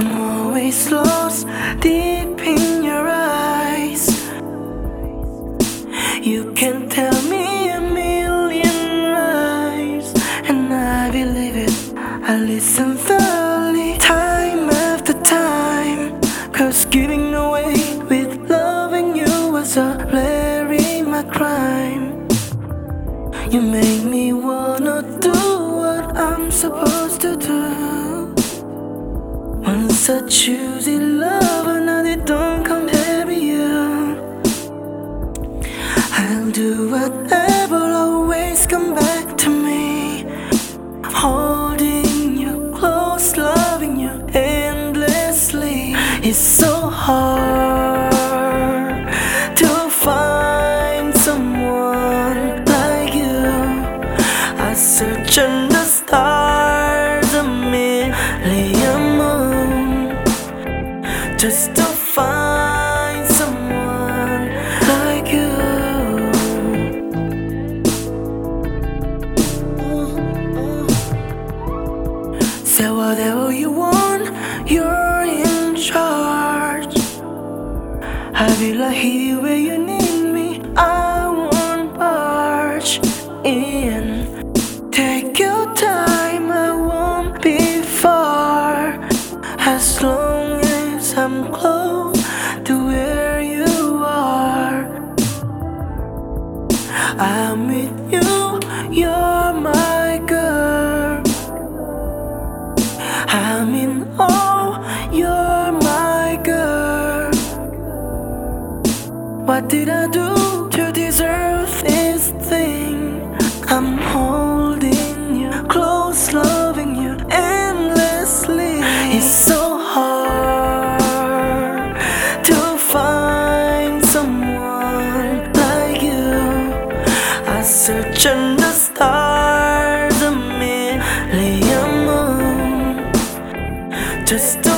I'm always lost deep in your eyes. You can tell me a million lies, and I believe it. I listen thoroughly, time after time. Cause giving away with loving you was a already my crime. You make me wanna do what I'm supposed to do. Once I choose in love, another don't compare you. I'll do whatever, always come back to me. Holding you close, loving you endlessly. It's so hard to find someone like you. I search under just to find someone like you. Say whatever you want, you're in charge. I will here where you need me. I won't barge in. Take your time, I won't be far. As long I'm close to where you are, I'm with you, you're my girl. I'm in awe, you're my girl. What did I do to deserve this thing? I'm holding each and the stars, a million moons. Just